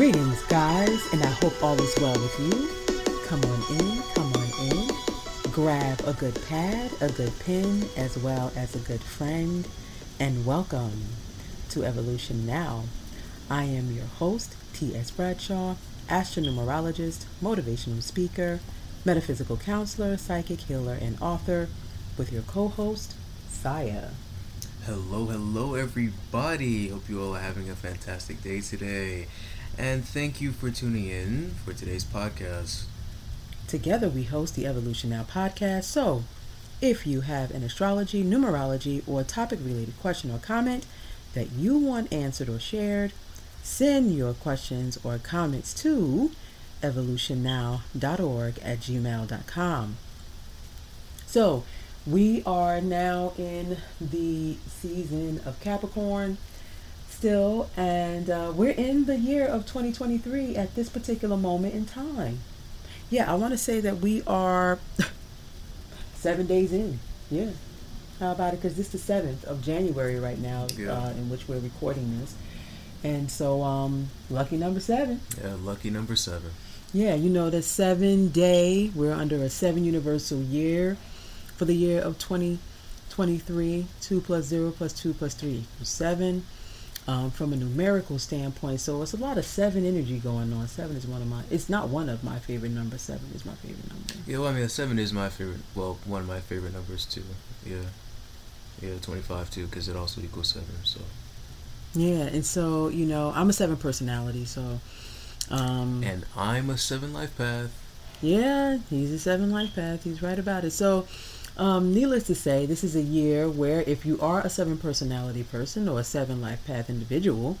Greetings, guys, and I hope all is well with you. Come on in, come on in. Grab a good pad, a good pen, as well as a good friend, and welcome to Evolution Now. I am your host, T.S. Bradshaw, astronumerologist, motivational speaker, metaphysical counselor, psychic healer, and author, with your co host, Saya. Hello, hello, everybody. Hope you all are having a fantastic day today. And thank you for tuning in for today's podcast. Together, we host the Evolution Now podcast. So, if you have an astrology, numerology, or topic related question or comment that you want answered or shared, send your questions or comments to evolutionnow.org at gmail.com. So, we are now in the season of Capricorn still, and uh, we're in the year of 2023 at this particular moment in time. Yeah, I want to say that we are seven days in. Yeah. How about it? Because this is the 7th of January right now, Yeah. uh, in which we're recording this. And so, um, lucky number seven. Yeah, lucky number seven. Yeah, you know, the seven day, we're under a seven universal year for the year of 2023. 2 plus 0 plus 2 plus 3 equals 7 um, from a numerical standpoint. So it's a lot of seven energy going on. Seven is one of my, it's not one of my favorite numbers. Seven is my favorite number. Yeah, well, I mean, seven is my favorite. Well, one of my favorite numbers too. Yeah, yeah, twenty-five too, because it also equals seven. So. Yeah, and so, you know, I'm a seven personality. So, um, And I'm a seven life path. Yeah, he's a seven life path. He's right about it. So, um, needless to say, this is a year where if you are a seven personality person or a seven life path individual,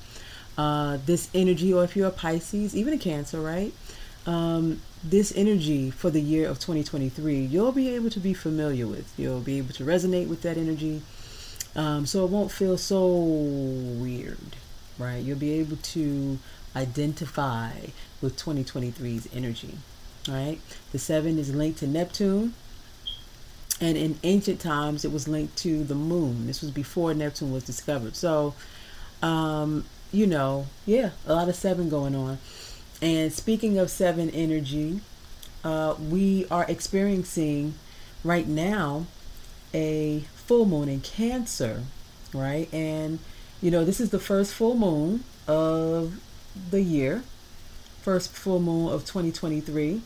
uh, this energy, or if you're a Pisces, even a Cancer, right? Um, this energy for the year of 2023, you'll be able to be familiar with. You'll be able to resonate with that energy. Um, so it won't feel so weird, right? You'll be able to identify with 2023's energy, right? The seven is linked to Neptune, and in ancient times it was linked to the moon. This was before Neptune was discovered. So, um, you know, yeah, a lot of seven going on. And speaking of seven energy, uh, we are experiencing right now a full moon in Cancer, right? And you know, this is the first full moon of the year, first full moon of 2023,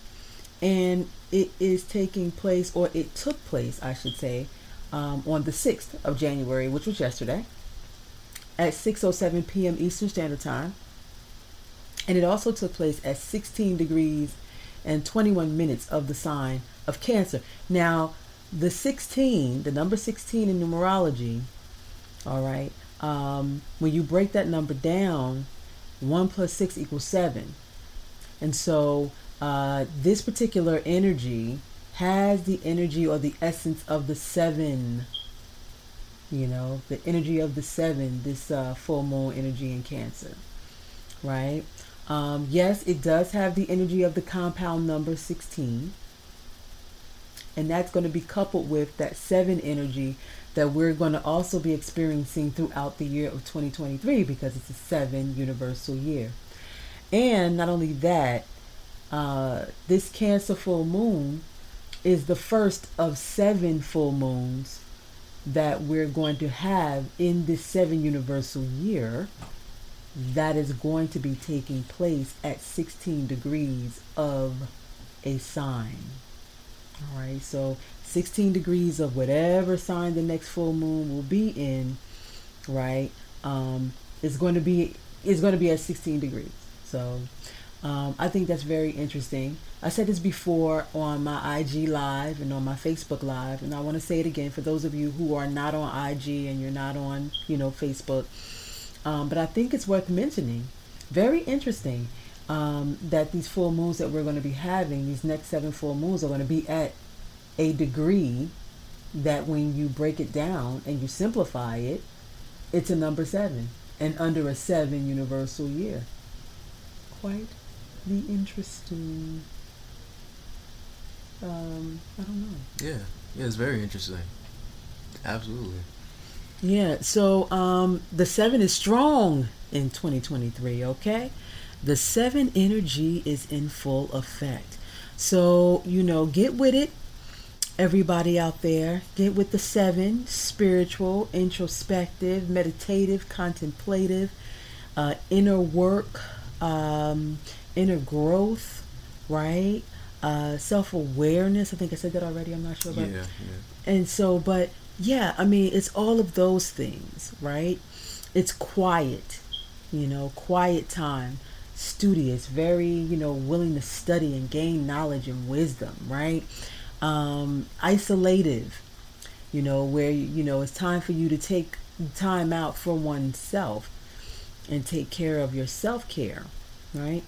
and it is taking place, or it took place, I should say, um, on the 6th of January, which was yesterday, at 6:07 p.m. Eastern Standard Time, and it also took place at 16 degrees and 21 minutes of the sign of Cancer. Now, the 16, the number 16 in numerology, all right, um, when you break that number down, 1 plus 6 equals 7. And so uh, this particular energy has the energy or the essence of the 7. You know, the energy of the 7, this uh, full moon energy in Cancer, right? Um, yes, it does have the energy of the compound number 16 and that's going to be coupled with that seven energy that we're going to also be experiencing throughout the year of 2023 because it's a seven universal year. And not only that, uh, this Cancer full moon is the first of seven full moons that we're going to have in this seven universal year that is going to be taking place at 16 degrees of a sign. All right, so 16 degrees of whatever sign the next full moon will be in, right? Um, is going to be is going to be at 16 degrees. So um, I think that's very interesting. I said this before on my IG live and on my Facebook live, and I want to say it again for those of you who are not on IG and you're not on, you know, Facebook. Um, but I think it's worth mentioning. Very interesting um, that these full moons that we're going to be having, these next seven full moons, are going to be at a degree that when you break it down and you simplify it, it's a number seven and under a seven universal year. Quite the interesting. Um, I don't know. Yeah, yeah, it's very interesting. Absolutely. Yeah, so um, the seven is strong in 2023, okay? the seven energy is in full effect. So, you know, get with it, everybody out there. Get with the seven spiritual, introspective, meditative, contemplative, uh, inner work, um, inner growth, right? Uh, Self awareness. I think I said that already. I'm not sure about. Yeah, yeah. And so, but yeah, I mean, it's all of those things, right? It's quiet, you know, quiet time, studious, very, you know, willing to study and gain knowledge and wisdom, right? Um, isolative, you know, where, you know, it's time for you to take time out for oneself and take care of your self care, right?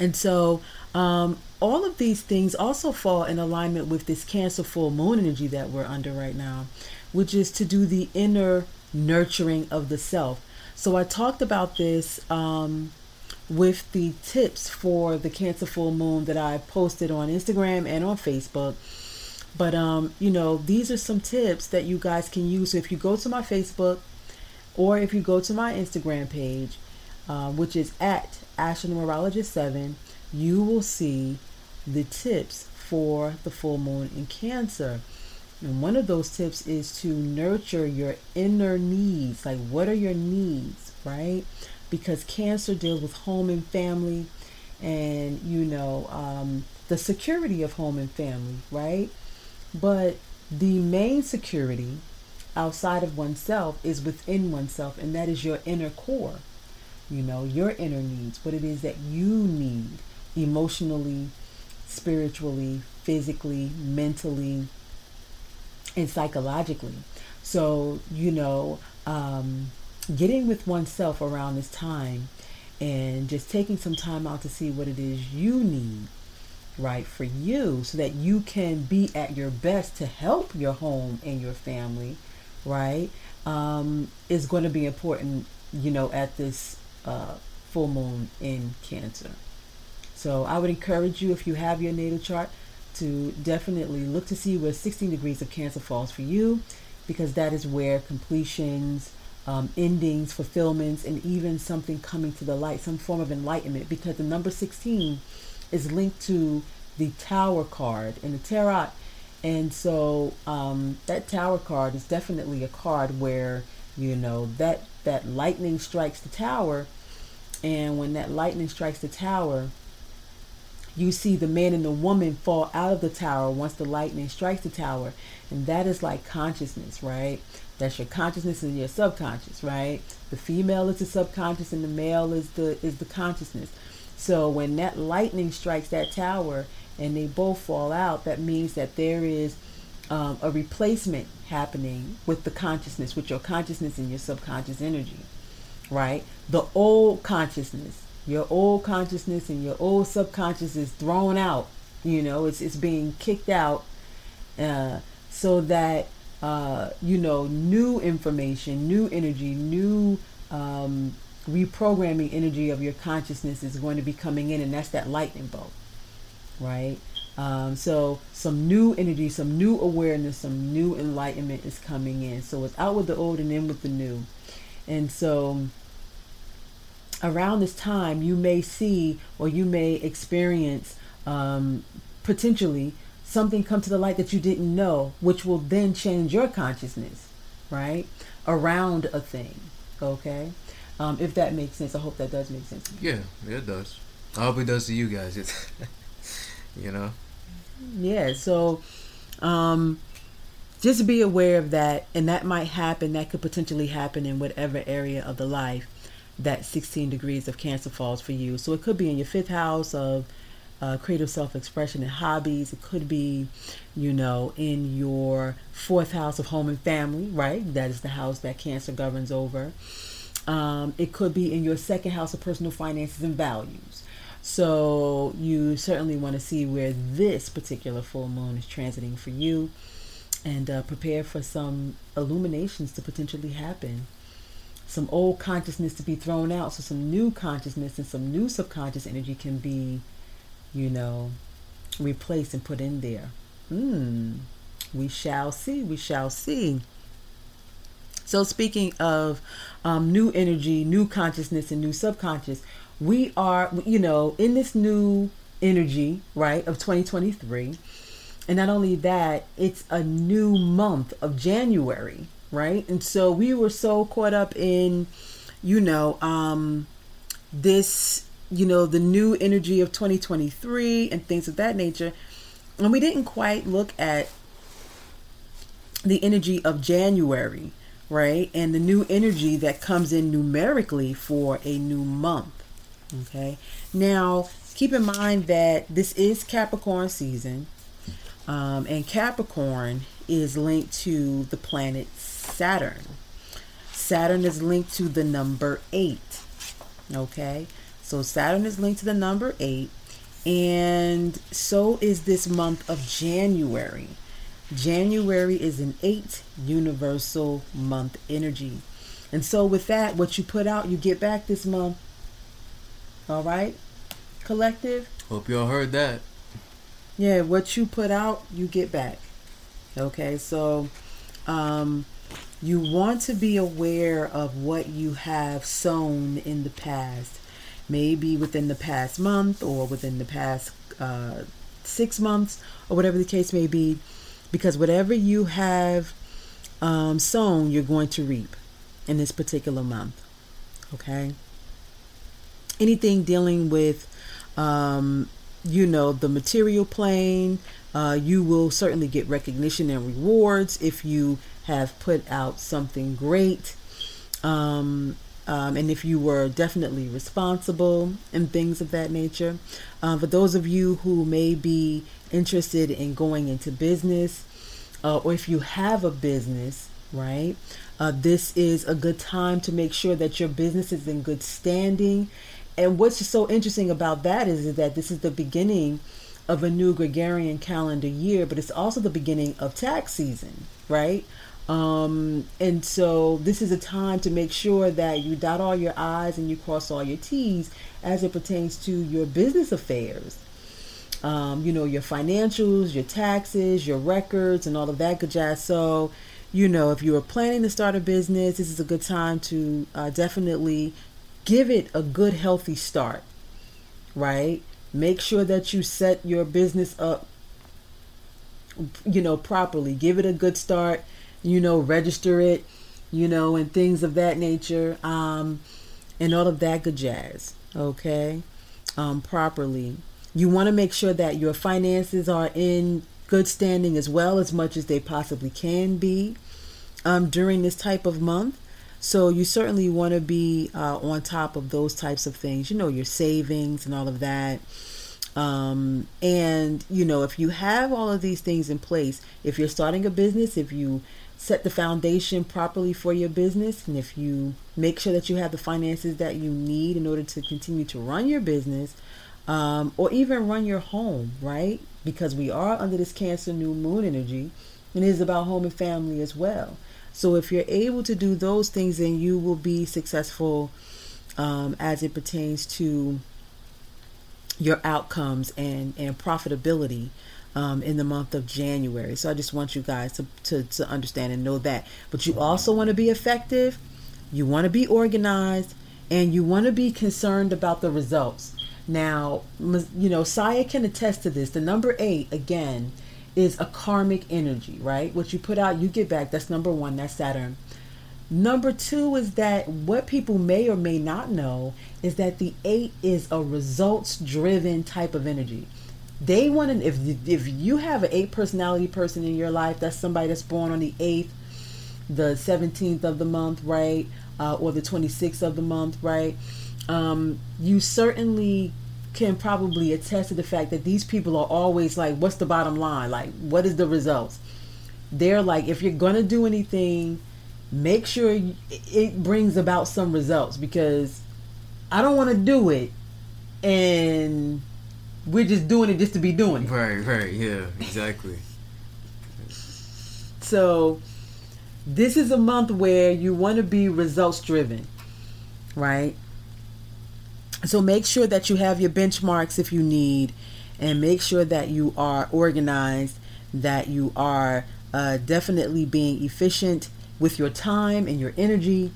And so, um, all of these things also fall in alignment with this Cancer full moon energy that we're under right now, which is to do the inner nurturing of the self. So I talked about this um, with the tips for the Cancer full moon that I posted on Instagram and on Facebook. But um, you know, these are some tips that you guys can use. So if you go to my Facebook or if you go to my Instagram page, uh, which is at Astronumerologist7, you will see the tips for the full moon in Cancer. And one of those tips is to nurture your inner needs. Like, what are your needs, right? Because Cancer deals with home and family and, you know, um, the security of home and family, right? But the main security outside of oneself is within oneself, and that is your inner core. You know, your inner needs, what it is that you need emotionally, spiritually, physically, mentally, and psychologically. So, you know, um, getting with oneself around this time and just taking some time out to see what it is you need, right, for you so that you can be at your best to help your home and your family, right, um, is going to be important, you know, at this uh, full moon in Cancer. So I would encourage you, if you have your natal chart, to definitely look to see where 16 degrees of Cancer falls for you, because that is where completions, um, endings, fulfillments, and even something coming to the light, some form of enlightenment, because the number 16 is linked to the Tower card in the Tarot. And so um, that Tower card is definitely a card where, you know, that, that lightning strikes the tower. And when that lightning strikes the tower, you see the man and the woman fall out of the tower once the lightning strikes the tower. And that is like consciousness, right? That's your consciousness and your subconscious, right? The female is the subconscious and the male is the is the consciousness. So when that lightning strikes that tower and they both fall out, that means that there is um, a replacement happening with the consciousness, with your consciousness and your subconscious energy, right? The old consciousness your old consciousness and your old subconscious is thrown out. You know, it's it's being kicked out, uh, so that uh, you know new information, new energy, new um, reprogramming energy of your consciousness is going to be coming in, and that's that lightning bolt, right? Um, so some new energy, some new awareness, some new enlightenment is coming in. So it's out with the old and in with the new, and so around this time, you may see or you may experience um, potentially something come to the light that you didn't know, which will then change your consciousness, right? Around a thing, okay? Um, if that makes sense, I hope that does make sense. Yeah, it does. I hope it does to you guys. You know. Yeah. So, um, just be aware of that, and that might happen. That could potentially happen in whatever area of the life that 16 degrees of Cancer falls for you. So it could be in your fifth house of uh, creative self expression and hobbies. It could be, you know, in your fourth house of home and family, right? That is the house that Cancer governs over. Um, it could be in your second house of personal finances and values. So you certainly want to see where this particular full moon is transiting for you and uh, prepare for some illuminations to potentially happen. Some old consciousness to be thrown out so some new consciousness and some new subconscious energy can be you know replaced and put in there. Hmm. We shall see we shall see. So speaking of um, new energy new consciousness and new subconscious we are, you know, in this new energy, right, of 2023. And not only that, it's a new month of January, right? And so we were so caught up in, you know, um, this, you know, the new energy of 2023 and things of that nature. And we didn't quite look at the energy of January, right? And the new energy that comes in numerically for a new month. Okay. Now, keep in mind that this is Capricorn season. Um, and Capricorn is linked to the planet Saturn. Saturn is linked to the number eight. Okay. So Saturn is linked to the number eight. And so is this month of January. January is an eight universal month energy. And so, with that, what you put out, you get back this month. All right, collective? Hope y'all heard that. Yeah, what you put out, you get back. Okay, so um, you want to be aware of what you have sown in the past, maybe within the past month or within the past uh, six months or whatever the case may be because whatever you have um, sown, you're going to reap in this particular month. Okay. Anything dealing with, um, you know, the material plane, uh, you will certainly get recognition and rewards if you have put out something great. Um, um, and if you were definitely responsible and things of that nature. Uh, for those of you who may be interested in going into business, uh, or if you have a business, right, uh, this is a good time to make sure that your business is in good standing. And what's so interesting about that is, is that this is the beginning of a new Gregorian calendar year, but it's also the beginning of tax season, right? Um, and so this is a time to make sure that you dot all your I's and you cross all your T's as it pertains to your business affairs. Um, you know, your financials, your taxes, your records, and all of that good jazz. So, you know, if you are planning to start a business, this is a good time to uh, definitely give it a good, healthy start, right? Make sure that you set your business up, you know, properly. Give it a good start you know, register it, you know, and things of that nature, um, and all of that good jazz, okay, um, properly. You want to make sure that your finances are in good standing as well as much as they possibly can be um, during this type of month. So you certainly want to be uh, on top of those types of things, you know, your savings and all of that. Um, and you know, if you have all of these things in place, if you're starting a business, if you set the foundation properly for your business and if you make sure that you have the finances that you need in order to continue to run your business um, or even run your home right because we are under this cancer new moon energy and it is about home and family as well so if you're able to do those things then you will be successful um, as it pertains to your outcomes and and profitability um, in the month of January. So I just want you guys to, to, to understand and know that. But you also want to be effective, you want to be organized, and you want to be concerned about the results. Now, you know, Saya can attest to this. The number eight, again, is a karmic energy, right? What you put out, you get back. That's number one. That's Saturn. Number two is that what people may or may not know is that the eight is a results driven type of energy they want to if if you have an eight personality person in your life that's somebody that's born on the 8th the 17th of the month right uh, or the 26th of the month right um, you certainly can probably attest to the fact that these people are always like what's the bottom line like what is the results they're like if you're gonna do anything make sure it brings about some results because i don't want to do it and we're just doing it just to be doing it. Right, right, yeah, exactly. so this is a month where you want to be results driven, right? So make sure that you have your benchmarks if you need, and make sure that you are organized, that you are uh, definitely being efficient with your time and your energy,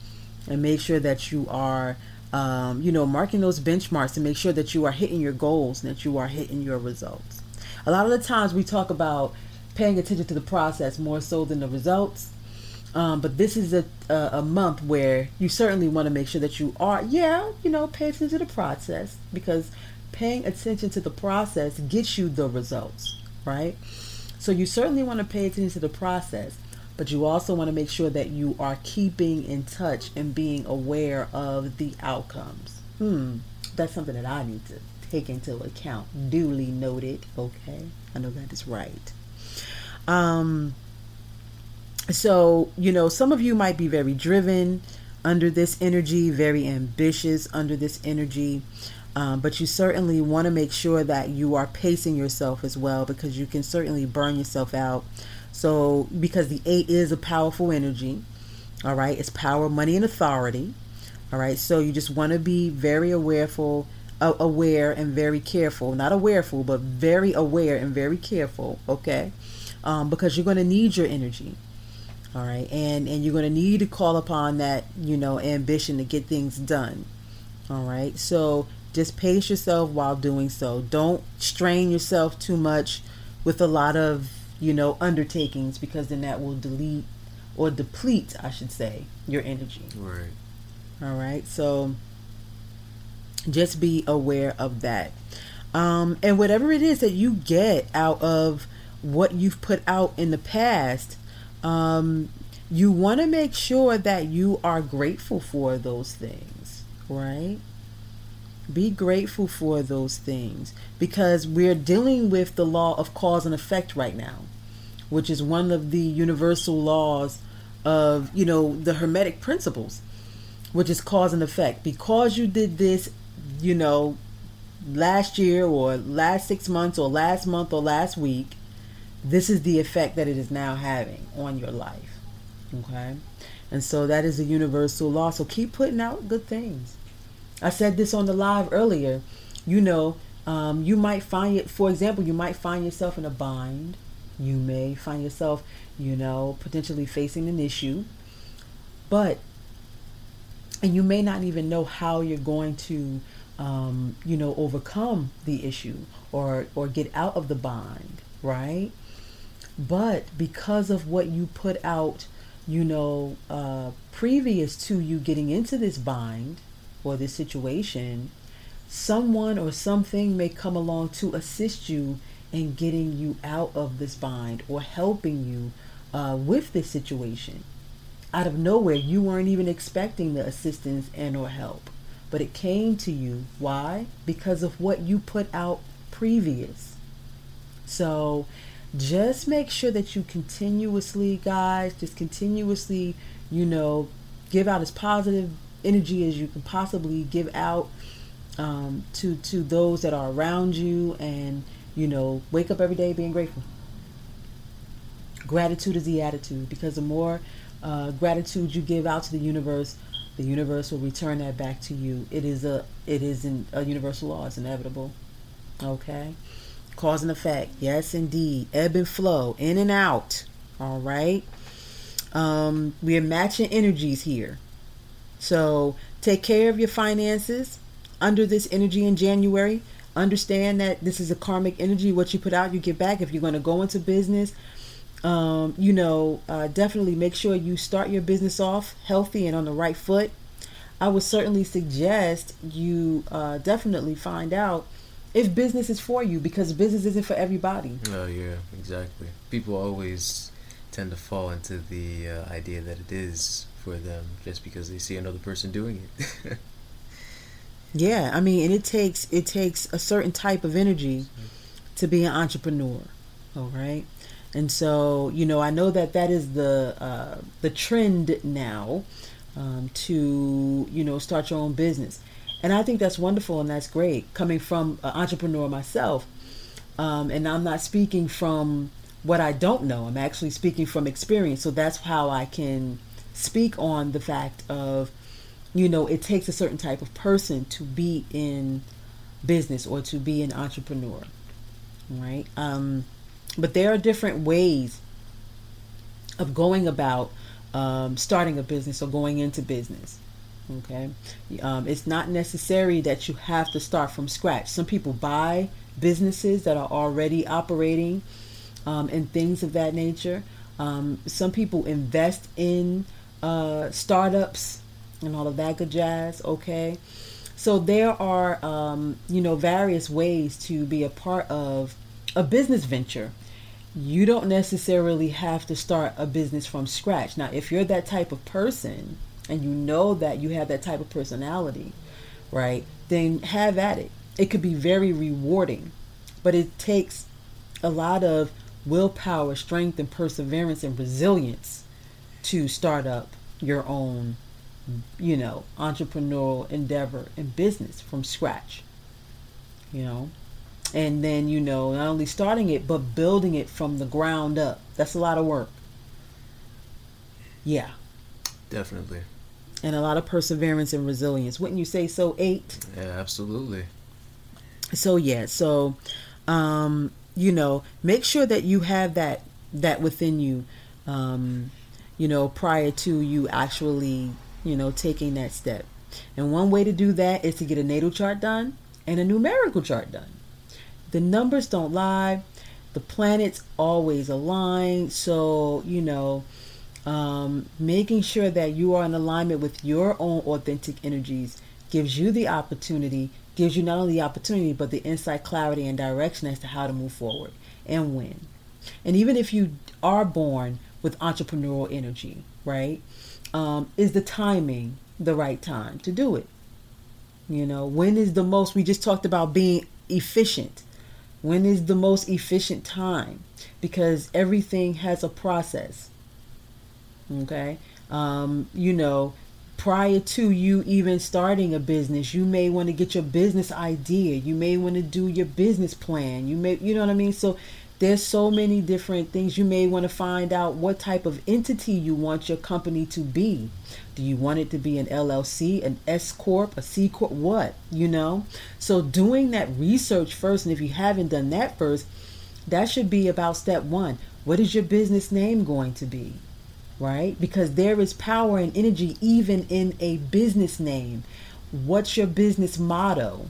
and make sure that you are um, you know, marking those benchmarks to make sure that you are hitting your goals and that you are hitting your results. A lot of the times we talk about paying attention to the process more so than the results. Um, but this is a, a, a month where you certainly want to make sure that you are, yeah, you know, pay attention to the process because paying attention to the process gets you the results, right? So you certainly want to pay attention to the process, but you also want to make sure that you are keeping in touch and being aware of the outcomes. Hmm, that's something that I need to take into account. Duly noted. Okay, I know that is right. Um, so, you know, some of you might be very driven under this energy, very ambitious under this energy. Um, but you certainly want to make sure that you are pacing yourself as well because you can certainly burn yourself out. So, because the eight is a powerful energy, all right, it's power, money, and authority, all right. So, you just want to be very awareful, uh, aware, and very careful. Not awareful, but very aware and very careful, okay, um, because you're going to need your energy, all right, and and you're going to need to call upon that, you know, ambition to get things done, all right. So, just pace yourself while doing so. Don't strain yourself too much with a lot of, you know, undertakings because then that will delete or deplete, I should say, your energy. Right. All right. So just be aware of that. Um, and whatever it is that you get out of what you've put out in the past, um, you want to make sure that you are grateful for those things, right? Be grateful for those things because we're dealing with the law of cause and effect right now, which is one of the universal laws of, you know, the Hermetic principles, which is cause and effect. Because you did this, you know, last year or last six months or last month or last week, this is the effect that it is now having on your life. Okay? And so that is a universal law. So keep putting out good things. I said this on the live earlier. You know, um, you might find it, for example, you might find yourself in a bind. You may find yourself, you know, potentially facing an issue. But, and you may not even know how you're going to, um, you know, overcome the issue or, or get out of the bind, right? But because of what you put out, you know, uh, previous to you getting into this bind, or this situation, someone or something may come along to assist you in getting you out of this bind or helping you uh, with this situation. Out of nowhere, you weren't even expecting the assistance and or help, but it came to you. Why? Because of what you put out previous. So just make sure that you continuously, guys, just continuously, you know, give out as positive energy as you can possibly give out um, to to those that are around you, and you know, wake up every day being grateful. Gratitude is the attitude because the more uh, gratitude you give out to the universe, the universe will return that back to you. It is a it is an, a universal law. It's inevitable. Okay, cause and effect. Yes, indeed. Ebb and flow, in and out. All right. Um, we are matching energies here. So take care of your finances under this energy in January. Understand that this is a karmic energy. What you put out, you get back. If you're going to go into business, um, you know, uh, definitely make sure you start your business off healthy and on the right foot. I would certainly suggest you uh, definitely find out if business is for you because business isn't for everybody. Oh yeah, exactly. People always tend to fall into the uh, idea that it is for them just because they see another person doing it. yeah, I mean, and it takes it takes a certain type of energy to be an entrepreneur. All right. And so, you know, I know that that is the uh, the trend now um, to you know start your own business, and I think that's wonderful and that's great. Coming from an entrepreneur myself, um, and I'm not speaking from what I don't know. I'm actually speaking from experience. So that's how I can speak on the fact of, you know, it takes a certain type of person to be in business or to be an entrepreneur, right? Um, but there are different ways of going about um, starting a business or going into business. Okay, um, it's not necessary that you have to start from scratch. Some people buy businesses that are already operating um, and things of that nature. Um, some people invest in uh, startups and all of that good jazz. Okay, so there are um, you know various ways to be a part of a business venture. You don't necessarily have to start a business from scratch. Now, if you're that type of person and you know that you have that type of personality, right, then have at it. It could be very rewarding, but it takes a lot of willpower, strength, and perseverance and resilience to start up your own, you know, entrepreneurial endeavor and business from scratch. You know, and then, you know, not only starting it, but building it from the ground up. That's a lot of work. Yeah. Definitely. And a lot of perseverance and resilience. Wouldn't you say so, eight? Yeah, absolutely. So, yeah, so, um, you know, make sure that you have that that within you, um, you know, prior to you actually, you know, taking that step. And one way to do that is to get a natal chart done and a numerical chart done. The numbers don't lie. The planets always align. So, you know, um, making sure that you are in alignment with your own authentic energies gives you the opportunity, gives you not only the opportunity, but the insight, clarity, and direction as to how to move forward and when. And even if you are born with entrepreneurial energy, right, um, is the timing the right time to do it? You know, when is the most, we just talked about being efficient. When is the most efficient time? Because everything has a process. Okay. Um, you know, prior to you even starting a business, you may want to get your business idea. You may want to do your business plan. You may, you know what I mean? So there's so many different things you may want to find out what type of entity you want your company to be do you want it to be an llc an s corp a c corp what you know so doing that research first and if you haven't done that first that should be about step one what is your business name going to be right because there is power and energy even in a business name what's your business motto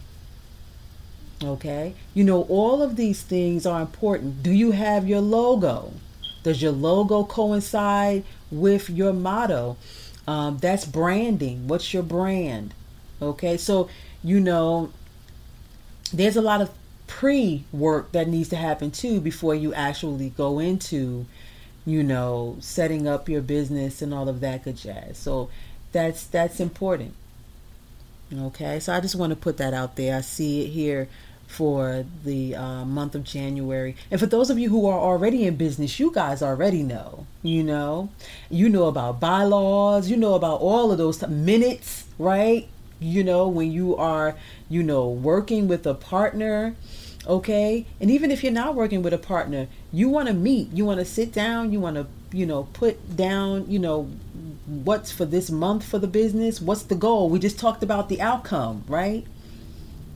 Okay? You know, all of these things are important. Do you have your logo? Does your logo coincide with your motto? Um, that's branding. What's your brand? Okay, so you know, there's a lot of pre work that needs to happen too before you actually go into, you know, setting up your business and all of that good jazz. So that's that's important. Okay, so I just want to put that out there. I see it here for the uh, month of January. And for those of you who are already in business, you guys already know. You know, you know about bylaws. You know about all of those minutes, right? You know when you are, you know, working with a partner. Okay, and even if you're not working with a partner, you want to meet. You want to sit down. You want to, you know, put down. You know, what's for this month for the business. What's the goal? We just talked about the outcome, right?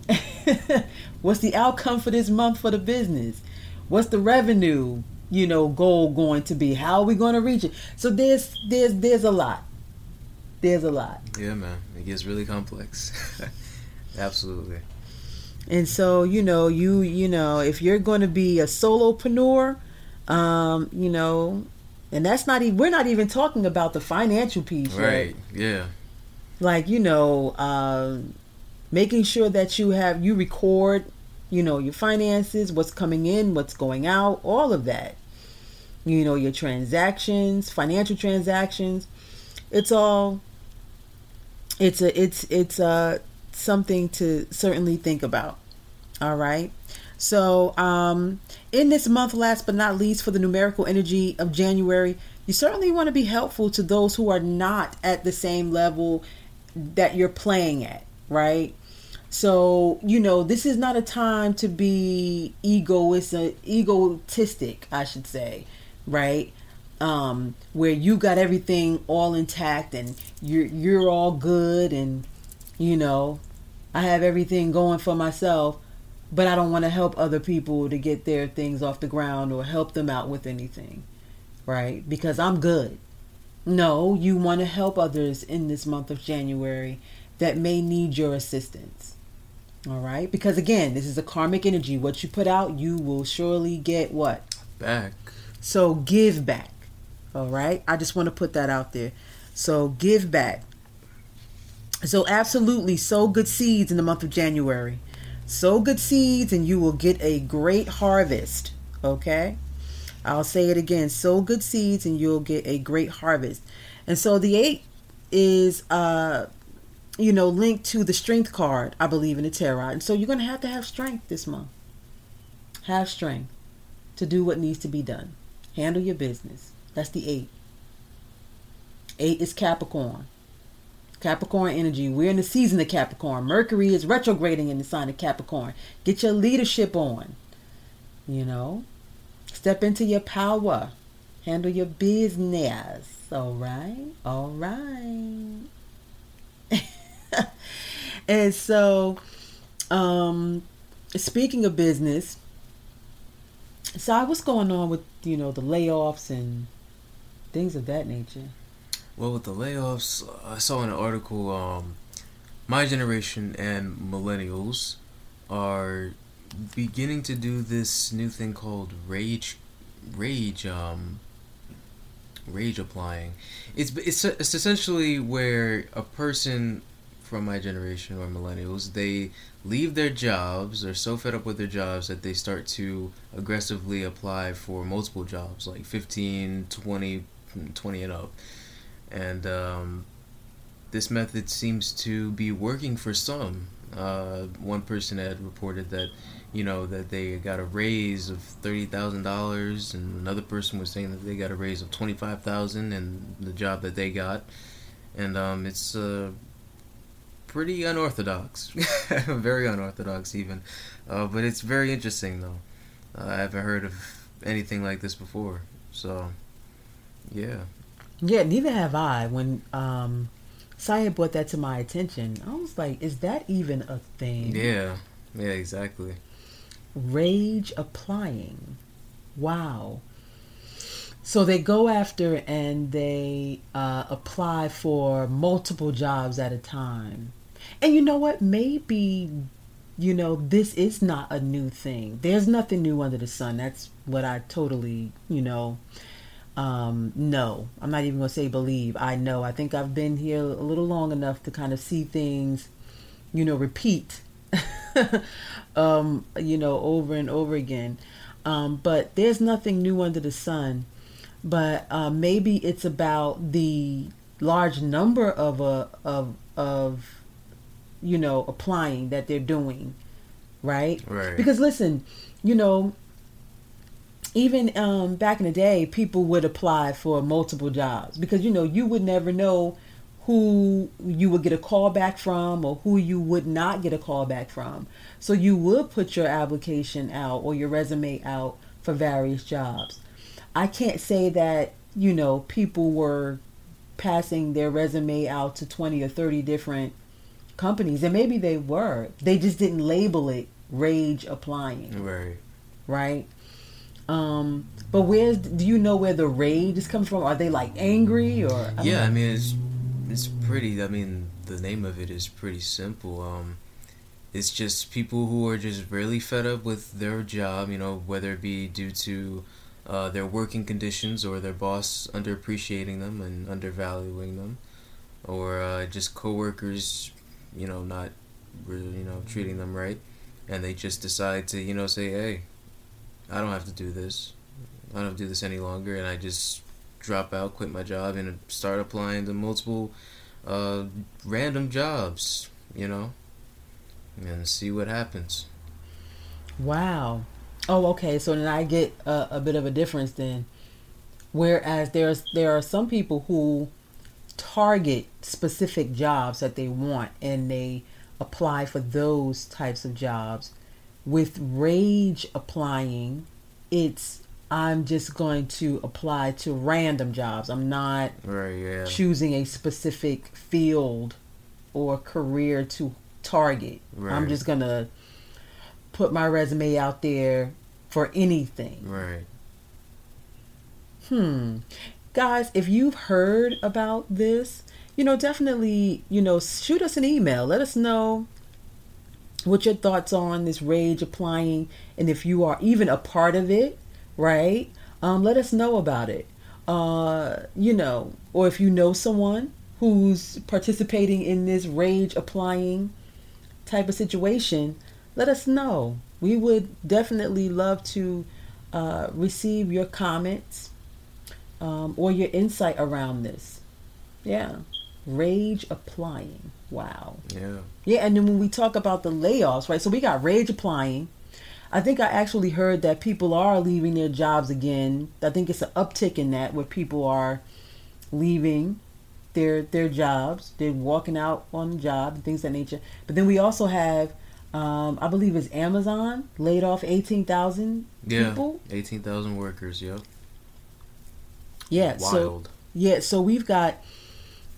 What's the outcome for this month for the business? What's the revenue, you know, goal going to be? How are we going to reach it? So there's there's there's a lot. There's a lot. Yeah, man. It gets really complex. Absolutely. And so, you know, you you know, if you're going to be a solopreneur, um, you know, and that's not even we're not even talking about the financial piece, right? right? Yeah. Like, you know, uh, making sure that you have you record you know your finances what's coming in what's going out all of that you know your transactions financial transactions it's all it's a it's it's a something to certainly think about all right so um in this month last but not least for the numerical energy of january you certainly want to be helpful to those who are not at the same level that you're playing at right? So, you know, this is not a time to be egoist, egotistic, I should say, right? Um, where you got everything all intact and you're you're all good and you know, I have everything going for myself, but I don't want to help other people to get their things off the ground or help them out with anything, right? Because I'm good. No, you want to help others in this month of January that may need your assistance. All right? Because again, this is a karmic energy. What you put out, you will surely get what? Back. So give back. All right? I just want to put that out there. So give back. So absolutely sow good seeds in the month of January. Sow good seeds and you will get a great harvest. Okay? I'll say it again. Sow good seeds and you'll get a great harvest. And so the 8 is uh you know, linked to the strength card, I believe, in the tarot. And so you're going to have to have strength this month. Have strength to do what needs to be done. Handle your business. That's the eight. Eight is Capricorn. Capricorn energy. We're in the season of Capricorn. Mercury is retrograding in the sign of Capricorn. Get your leadership on. You know, step into your power. Handle your business. All right. All right. and so, um, speaking of business, so what's going on with you know the layoffs and things of that nature? Well, with the layoffs, I saw an article, um, my generation and millennials are beginning to do this new thing called rage, rage, um, rage applying. It's it's it's essentially where a person from my generation or millennials, they leave their jobs, they're so fed up with their jobs that they start to aggressively apply for multiple jobs, like 15, 20, 20 and up. And um, this method seems to be working for some. Uh, one person had reported that, you know, that they got a raise of thirty thousand dollars, and another person was saying that they got a raise of twenty five thousand in the job that they got, and um, it's uh, pretty unorthodox, very unorthodox even. Uh, but it's very interesting though. Uh, I haven't heard of anything like this before, so yeah. Yeah, neither have I. When um, Saya brought that to my attention, I was like, "Is that even a thing?" Yeah, yeah, exactly. Rage applying. Wow. So they go after and they uh, apply for multiple jobs at a time. And you know what? Maybe, you know, this is not a new thing. There's nothing new under the sun. That's what I totally, you know, um, no. I'm not even going to say believe. I know. I think I've been here a little long enough to kind of see things, you know, repeat, um, you know, over and over again. Um, but there's nothing new under the sun. But uh, maybe it's about the large number of a of of you know, applying that they're doing, right? Right. Because listen, you know, even um, back in the day, people would apply for multiple jobs because you know you would never know who you would get a call back from or who you would not get a call back from. So you would put your application out or your resume out for various jobs. I can't say that, you know, people were passing their resume out to 20 or 30 different companies, and maybe they were. They just didn't label it rage applying. Right. Right. Um, but where's do you know where the rage is coming from? Are they like angry or? I yeah, know. I mean it's it's pretty. I mean the name of it is pretty simple. Um, it's just people who are just really fed up with their job. You know, whether it be due to uh, their working conditions or their boss underappreciating them and undervaluing them, or uh, just coworkers you know, not really, you know, treating them right, and they just decide to, you know, say, hey, I don't have to do this. I don't do this any longer, and I just drop out, quit my job, and start applying to multiple uh, random jobs, you know, and see what happens. Wow. Oh, okay. So then I get a, a bit of a difference then. Whereas there's there are some people who target specific jobs that they want and they apply for those types of jobs. With rage applying, it's I'm just going to apply to random jobs. I'm not right, yeah. choosing a specific field or career to target. Right. I'm just going to put my resume out there for anything. Right. Hmm. guys, if you've heard about this, you know, definitely, you know, shoot us an email. Let us know what your thoughts on this rage applying and if you are even a part of it, right? Um, let us know about it. Uh, you know, or if you know someone who's participating in this rage applying type of situation, let us know. We would definitely love to uh, receive your comments um, or your insight around this. Yeah. Rage applying. Wow. Yeah. Yeah, and then when we talk about the layoffs, right? So we got rage applying. I think I actually heard that people are leaving their jobs again. I think it's an uptick in that where people are leaving their their jobs. They're walking out on the job and things of that nature. But then we also have um, I believe it's Amazon laid off eighteen thousand Yeah. people. Eighteen thousand workers. Yep. Yeah. So Wild. Yeah, so we've got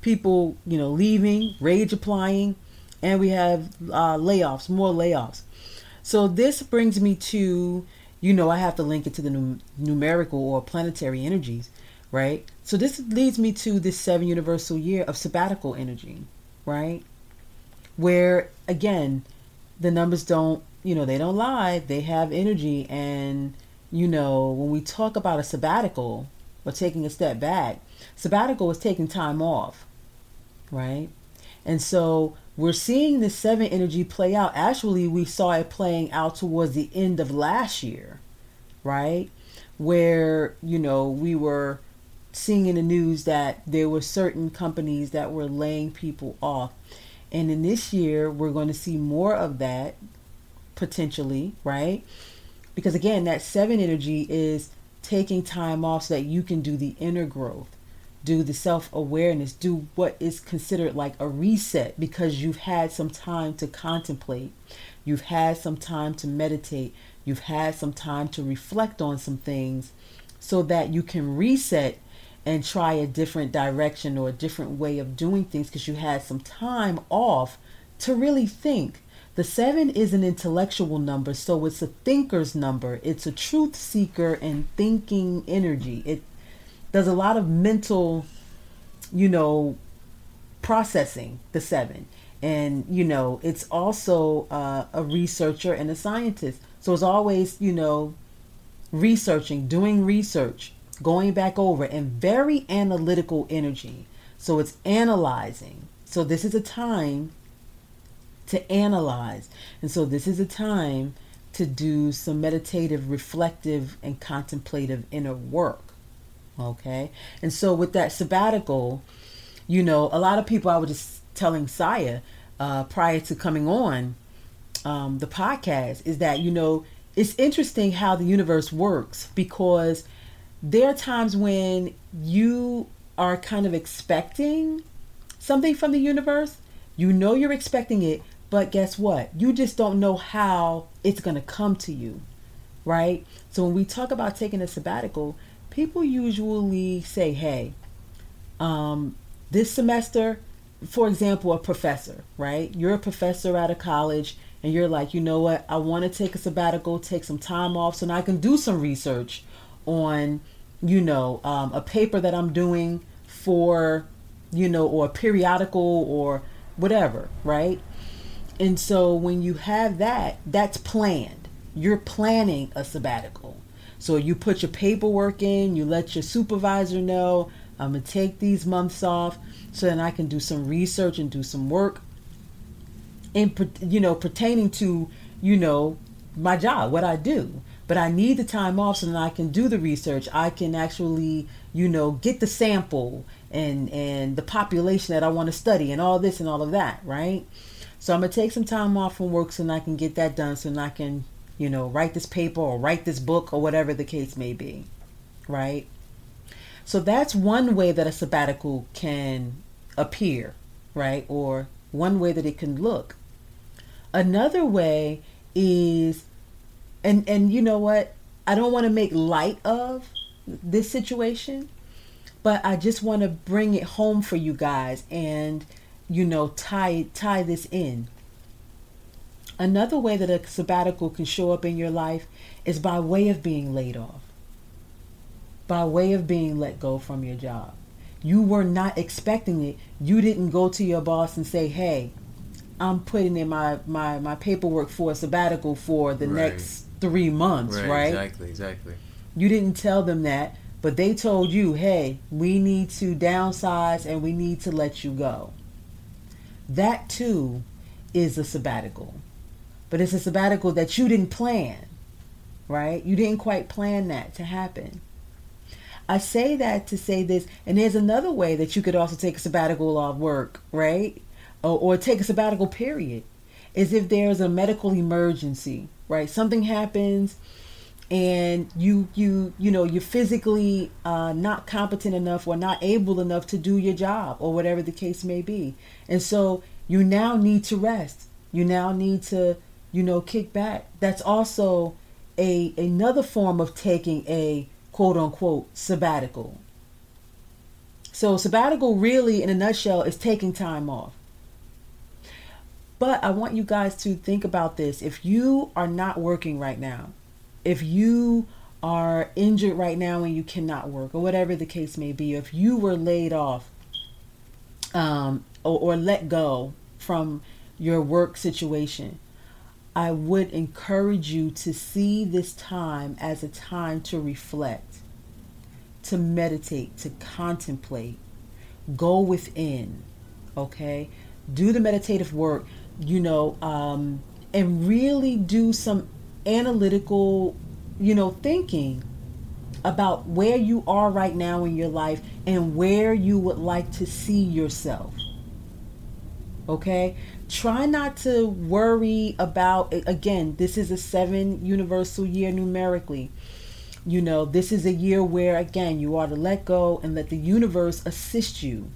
people, you know, leaving, rage applying, and we have uh, layoffs, more layoffs. So this brings me to, you know, I have to link it to the num- numerical or planetary energies, right? So this leads me to this seven universal year of sabbatical energy, right? Where again, the numbers don't, you know, they don't lie. They have energy, and you know, when we talk about a sabbatical or taking a step back, sabbatical is taking time off, right? And so we're seeing the seven energy play out. Actually, we saw it playing out towards the end of last year, right? Where, you know, we were seeing in the news that there were certain companies that were laying people off. And in this year, we're going to see more of that potentially, right? Because again, that seven energy is taking time off so that you can do the inner growth, do the self awareness, do what is considered like a reset because you've had some time to contemplate, you've had some time to meditate, you've had some time to reflect on some things so that you can reset and try a different direction or a different way of doing things because you had some time off to really think. The seven is an intellectual number, so it's a thinker's number. It's a truth seeker and thinking energy. It does a lot of mental, you know, processing, the seven. And, you know, it's also uh, a researcher and a scientist. So it's always, you know, researching, doing research, going back over, and very analytical energy. So it's analyzing. So this is a time to analyze. And so this is a time to do some meditative, reflective, and contemplative inner work. Okay? And so with that sabbatical, you know, a lot of people, I was just telling Saya uh, prior to coming on um, the podcast, is that, you know, it's interesting how the universe works because there are times when you are kind of expecting something from the universe. You know you're expecting it, but guess what? You just don't know how it's going to come to you, right? So when we talk about taking a sabbatical, people usually say, hey, um, this semester, for example, a professor, right? You're a professor at a college and you're like, you know what? I want to take a sabbatical, take some time off so now I can do some research on, you know, um, a paper that I'm doing for, you know, or a periodical or whatever, right? And so when you have that, that's planned. You're planning a sabbatical. So you put your paperwork in, you let your supervisor know, I'm going to take these months off so then I can do some research and do some work in you know pertaining to, you know, my job, what I do. But I need the time off so that I can do the research. I can actually, you know, get the sample and and the population that I want to study and all this and all of that, right? So I'm gonna take some time off from work so that I can get that done, so that I can, you know, write this paper or write this book or whatever the case may be, right? So that's one way that a sabbatical can appear, right? Or one way that it can look. Another way is, and and you know what? I don't want to make light of this situation, but I just want to bring it home for you guys and you know tie tie this in another way that a sabbatical can show up in your life is by way of being laid off by way of being let go from your job. You were not expecting it. You didn't go to your boss and say, "Hey, I'm putting in my my my paperwork for a sabbatical for the Right. next 3 months," Right, right? Exactly. Exactly. You didn't tell them that, but they told you, "Hey, we need to downsize and we need to let you go." That too is a sabbatical. But it's a sabbatical that you didn't plan, right? You didn't quite plan that to happen. I say that to say this, and there's another way that you could also take a sabbatical off work, right? Or, or take a sabbatical period, is if there's a medical emergency, right? Something happens, and you you you know you're physically uh, not competent enough or not able enough to do your job or whatever the case may be, and so you now need to rest. You now need to you know kick back. That's also a another form of taking a quote unquote sabbatical. So sabbatical really in a nutshell is taking time off. But I want you guys to think about this. If you are not working right now, if you are injured right now and you cannot work, or whatever the case may be, if you were laid off um, or, or let go from your work situation, I would encourage you to see this time as a time to reflect, to meditate, to contemplate, go within, okay? Do the meditative work, you know, um, and really do some analytical, you know, thinking about where you are right now in your life and where you would like to see yourself. Okay? Try not to worry about, again, this is a seven universal year numerically. You know, this is a year where, again, you are to let go and let the universe assist you.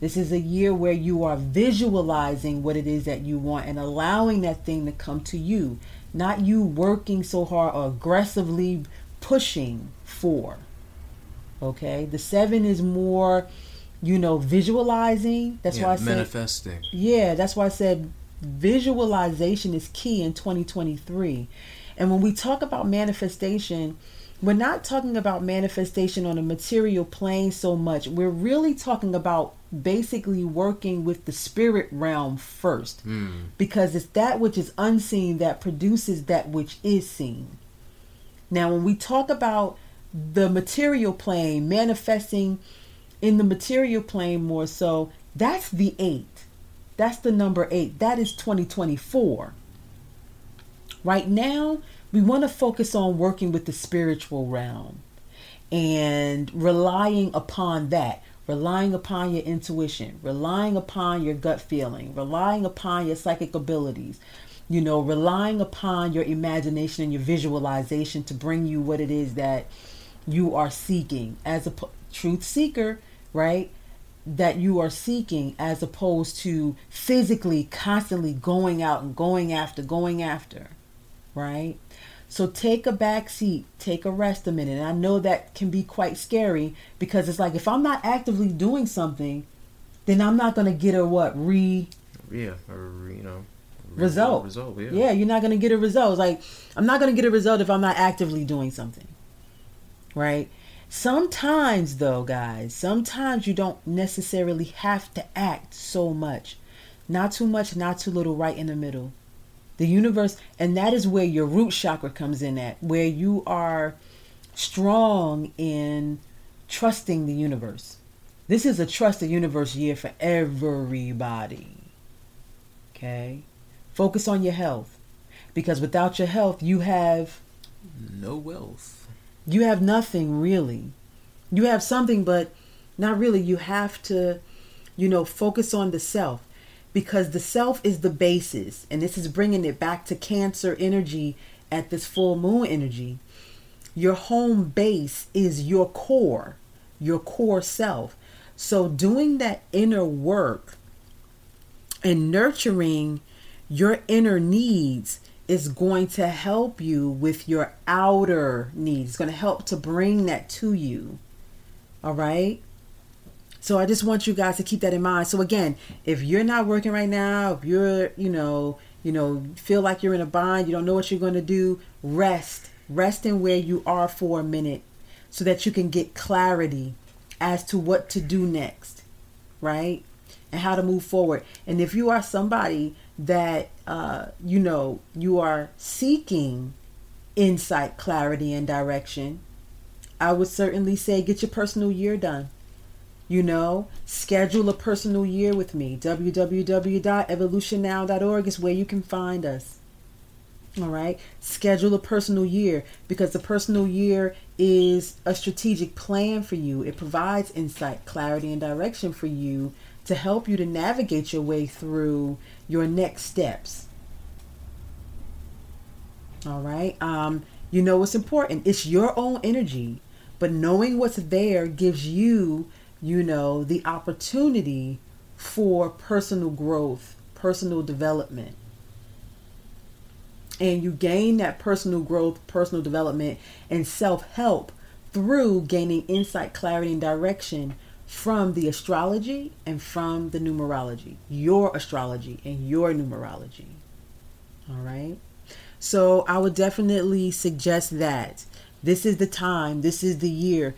This is a year where you are visualizing what it is that you want and allowing that thing to come to you, not you working so hard or aggressively pushing for. Okay? The seven is more, you know, visualizing. That's yeah, why I said manifesting. yeah, that's why I said visualization is key in 2023. And when we talk about manifestation, we're not talking about manifestation on a material plane so much. We're really talking about basically working with the spirit realm first Hmm. because it's that which is unseen that produces that which is seen. Now, when we talk about the material plane manifesting in the material plane more so, that's the eight. That's the number eight. That is 2024. Right now, we want to focus on working with the spiritual realm and relying upon that, relying upon your intuition, relying upon your gut feeling, relying upon your psychic abilities, you know, relying upon your imagination and your visualization to bring you what it is that you are seeking as a truth seeker, right? That you are seeking as opposed to physically constantly going out and going after, going after, right? So take a back seat, take a rest a minute. And I know that can be quite scary because it's like if I'm not actively doing something, then I'm not going to get a what re Yeah, or you know, Result. Result. Yeah. yeah, you're not going to get a result. It's like I'm not going to get a result if I'm not actively doing something. Right? Sometimes though, guys, sometimes you don't necessarily have to act so much. Not too much, not too little, right in the middle. The universe, and that is where your root chakra comes in at, where you are strong in trusting the universe. This is a trust the universe year for everybody. Okay? Focus on your health. Because without your health, you have No wealth. You have nothing really. You have something but not really. You have to, you know, focus on the self because the self is the basis. And this is bringing it back to Cancer energy at this full moon energy. Your home base is your core, your core self. So doing that inner work and nurturing your inner needs is going to help you with your outer needs. It's going to help to bring that to you. All right? So I just want you guys to keep that in mind. So again, if you're not working right now, if you're, you know, you know, feel like you're in a bind, you don't know what you're going to do, rest. Rest in where you are for a minute. so that you can get clarity as to what to do next, right? And how to move forward. And if you are somebody that, uh, you know, you are seeking insight, clarity, and direction, I would certainly say get your personal year done. You know, schedule a personal year with me. www.evolutionnow.org is where you can find us. All right. Schedule a personal year because the personal year is a strategic plan for you. It provides insight, clarity, and direction for you to help you to navigate your way through your next steps. All right. Um, you know what's important. It's your own energy, but knowing what's there gives you, you know, the opportunity for personal growth, personal development and you gain that personal growth, personal development, and self help through gaining insight, clarity, and direction from the astrology and from the numerology, your astrology and your numerology. All right. So I would definitely suggest that this is the time, this is the year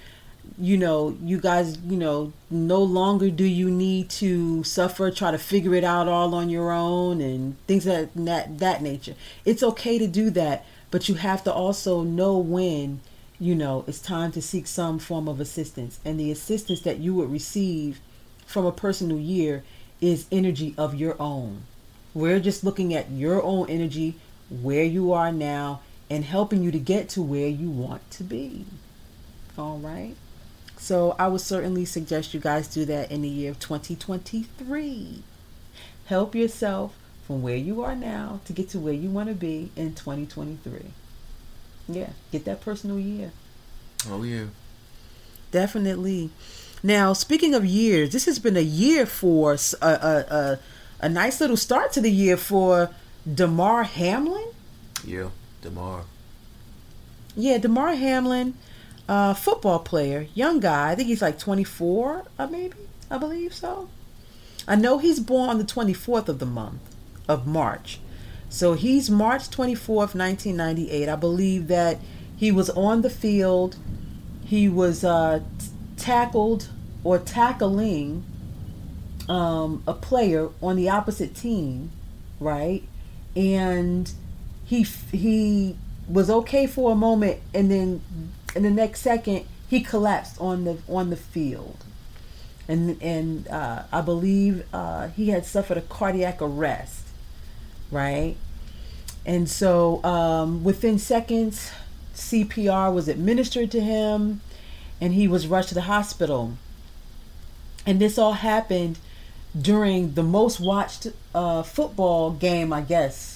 you know, you guys, you know, no longer do you need to suffer, try to figure it out all on your own and things that that that nature. It's okay to do that, but you have to also know when, you know, it's time to seek some form of assistance. And the assistance that you would receive from a personal year is energy of your own. We're just looking at your own energy, where you are now, and helping you to get to where you want to be. All right. So I would certainly suggest you guys do that in the year of 2023. Help yourself from where you are now to get to where you want to be in 2023. Yeah, get that personal year. Oh, yeah. Definitely. Now, speaking of years, this has been a year for a, a, a, a nice little start to the year for Damar Hamlin. Yeah, Damar. Yeah, Damar Hamlin uh, football player, young guy. I think he's like 24, uh, maybe. I believe so. I know he's born on the 24th of the month of March. So he's March 24th, 1998. I believe that he was on the field. He was uh, tackled or tackling um, a player on the opposite team, right? And he he was okay for a moment, and then in the next second he collapsed on the on the field and and uh, I believe uh, he had suffered a cardiac arrest, right? And so um, within seconds, CPR was administered to him, and he was rushed to the hospital. And this all happened during the most watched uh, football game, I guess,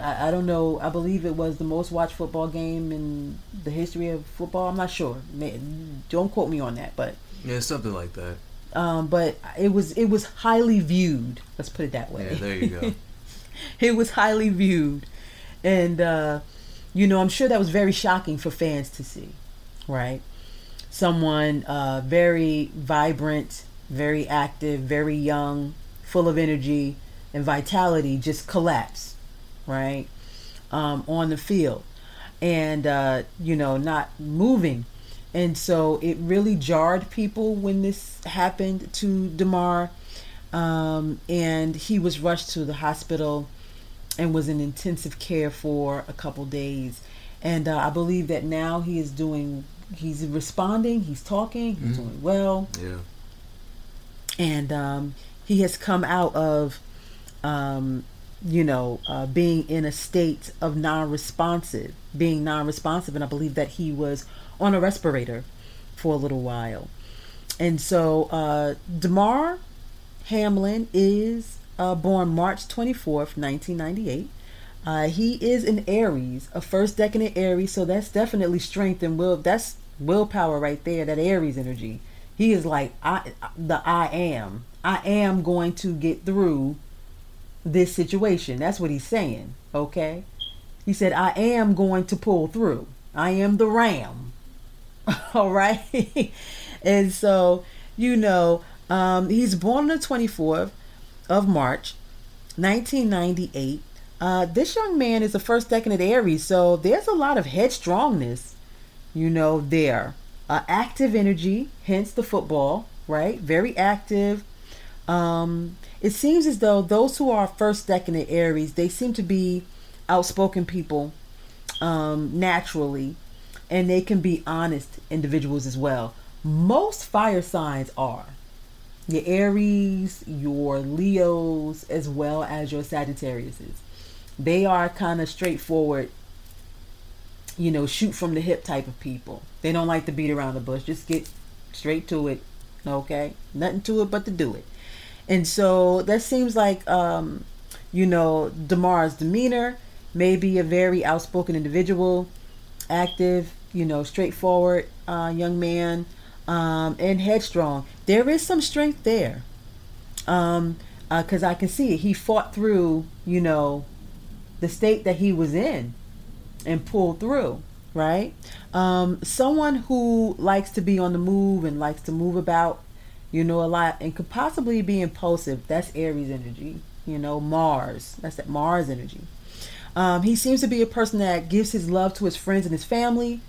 I, I don't know. I believe it was the most watched football game in the history of football. I'm not sure. Don't quote me on that, but yeah, something like that. Um, but it was it was highly viewed. Let's put it that way. Yeah, there you go. it was highly viewed, and uh, you know I'm sure that was very shocking for fans to see, right? Someone uh, very vibrant, very active, very young, full of energy and vitality just collapse right, um, on the field and, uh, you know, not moving. And so it really jarred people when this happened to Damar. Um, and he was rushed to the hospital and was in intensive care for a couple days. And uh, I believe that now he is doing, he's responding, he's talking, he's mm-hmm. doing well. Yeah. And um, he has come out of um, you know, uh, being in a state of non-responsive, being non-responsive, and I believe that he was on a respirator for a little while. And so, uh, Damar Hamlin is uh, born March 24th, 1998. Uh, he is an Aries, a first decan Aries, so that's definitely strength and will. That's willpower right there. That Aries energy. He is like I, the I am. I am going to get through this situation. That's what he's saying. Okay. He said, I am going to pull through. I am the ram. All right. and so, you know, um, he's born on the 24th of March, 1998. Uh, this young man is the first decan at Aries, so there's a lot of headstrongness you know, there. Uh, active energy, hence the football, right? Very active. Um, it seems as though those who are first decan of Aries, they seem to be outspoken people um, naturally, and they can be honest individuals as well. Most fire signs are your Aries, your Leos, as well as your Sagittariuses. They are kind of straightforward, you know, shoot from the hip type of people. They don't like to beat around the bush. Just get straight to it. Okay? Nothing to it but to do it. And so that seems like, um, you know, Damar's demeanor may be a very outspoken individual, active, you know, straightforward uh, young man, um, and headstrong. There is some strength there. Um, because uh, I can see it. He fought through, you know, the state that he was in and pulled through, right? Um, someone who likes to be on the move and likes to move about, you know, a lot and could possibly be impulsive. That's Aries energy, you know, Mars. That's that Mars energy. Um, he seems to be a person that gives his love to his friends and his family.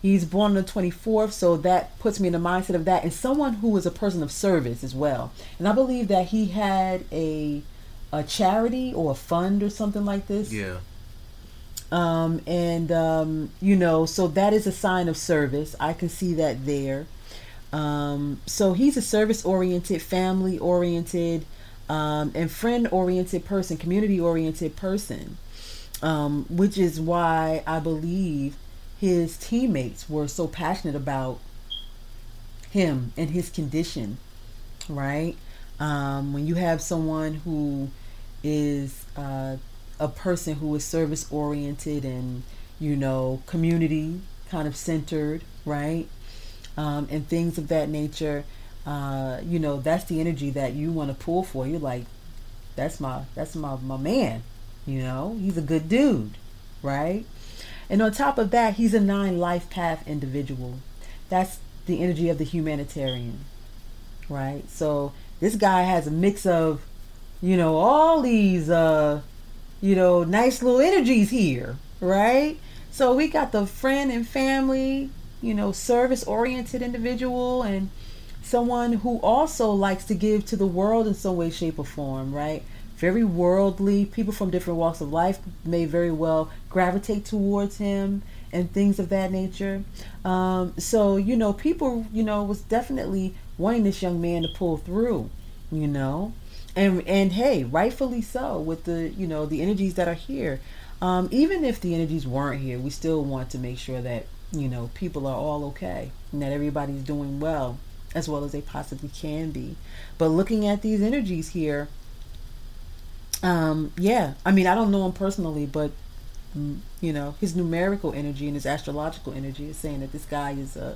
He's born on the 24th, so that puts me in the mindset of that. And someone who is a person of service as well. And I believe that he had a a charity or a fund or something like this. Yeah. Um, and um, you know, so that is a sign of service. I can see that there. Um, so he's a service oriented, family oriented, um, and friend oriented person, community oriented person um, which is why I believe his teammates were so passionate about him and his condition, right? Um, when you have someone who is uh, a person who is service oriented and you know community kind of centered, right? Um, and things of that nature, uh, you know, that's the energy that you want to pull for. You're like, that's my that's my my man, you know, he's a good dude, right? And on top of that, he's a nine life path individual. That's the energy of the humanitarian, right? So this guy has a mix of, you know, all these, uh, you know, nice little energies here, right? So we got the friend and family, you know, service oriented individual and someone who also likes to give to the world in some way, shape, or form, right? Very worldly. People from different walks of life may very well gravitate towards him and things of that nature. Um, so, you know, people, you know, was definitely wanting this young man to pull through, you know. And and hey, rightfully so with the, you know, the energies that are here. Um, even if the energies weren't here, we still want to make sure that, you know, people are all okay and that everybody's doing well as well as they possibly can be. But looking at these energies here, um, yeah, I mean, I don't know him personally, but mm, you know, his numerical energy and his astrological energy is saying that this guy is a uh,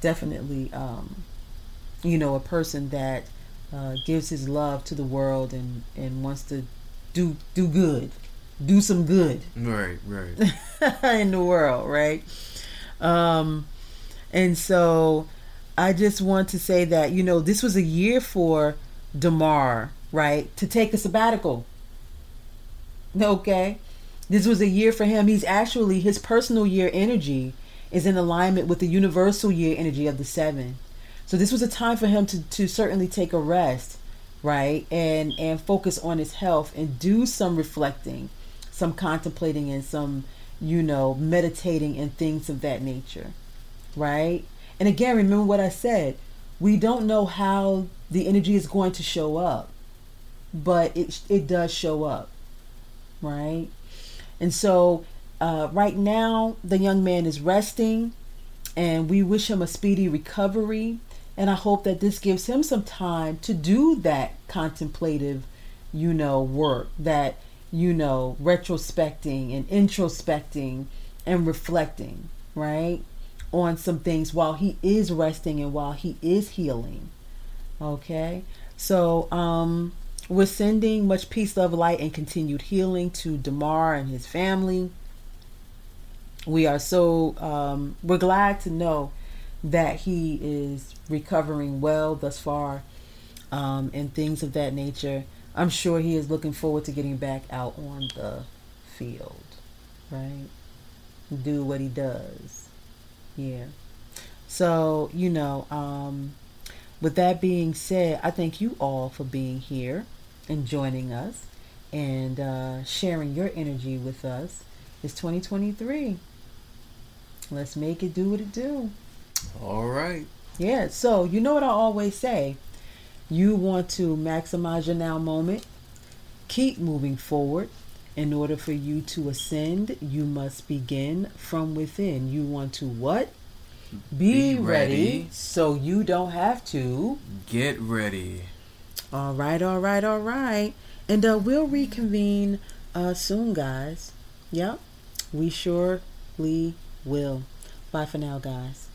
definitely, um, you know, a person that uh, gives his love to the world and and wants to do do good, do some good. Right, right. in the world, right? Um, and so I just want to say that you know this was a year for Damar right, to take a sabbatical. Okay? This was a year for him. He's actually, his personal year energy is in alignment with the universal year energy of the seven. So this was a time for him to, to certainly take a rest, right? And and focus on his health and do some reflecting, some contemplating and some, you know, meditating and things of that nature. Right? And again, remember what I said. We don't know how the energy is going to show up but it it does show up, right? And so uh, right now the young man is resting, and we wish him a speedy recovery. And I hope that this gives him some time to do that contemplative, you know, work that you know retrospecting and introspecting and reflecting, right? On some things while he is resting and while he is healing. Okay? So, um, we're sending much peace, love, light, and continued healing to Damar and his family. We are so um, we're glad to know that he is recovering well thus far, um, and things of that nature. I'm sure he is looking forward to getting back out on the field, right? Do what he does. Yeah. So, you know, um, with that being said, I thank you all for being here and joining us and uh, sharing your energy with us. It's 2023. Let's make it do what it do. All right. Yeah, so you know what I always say. You want to maximize your now moment, keep moving forward. In order for you to ascend, you must begin from within. You want to what? Be, Be ready. ready. so you don't have to. Get ready. All right, all right, all right. And uh, we'll reconvene uh, soon, guys. Yep, we surely will. Bye for now, guys.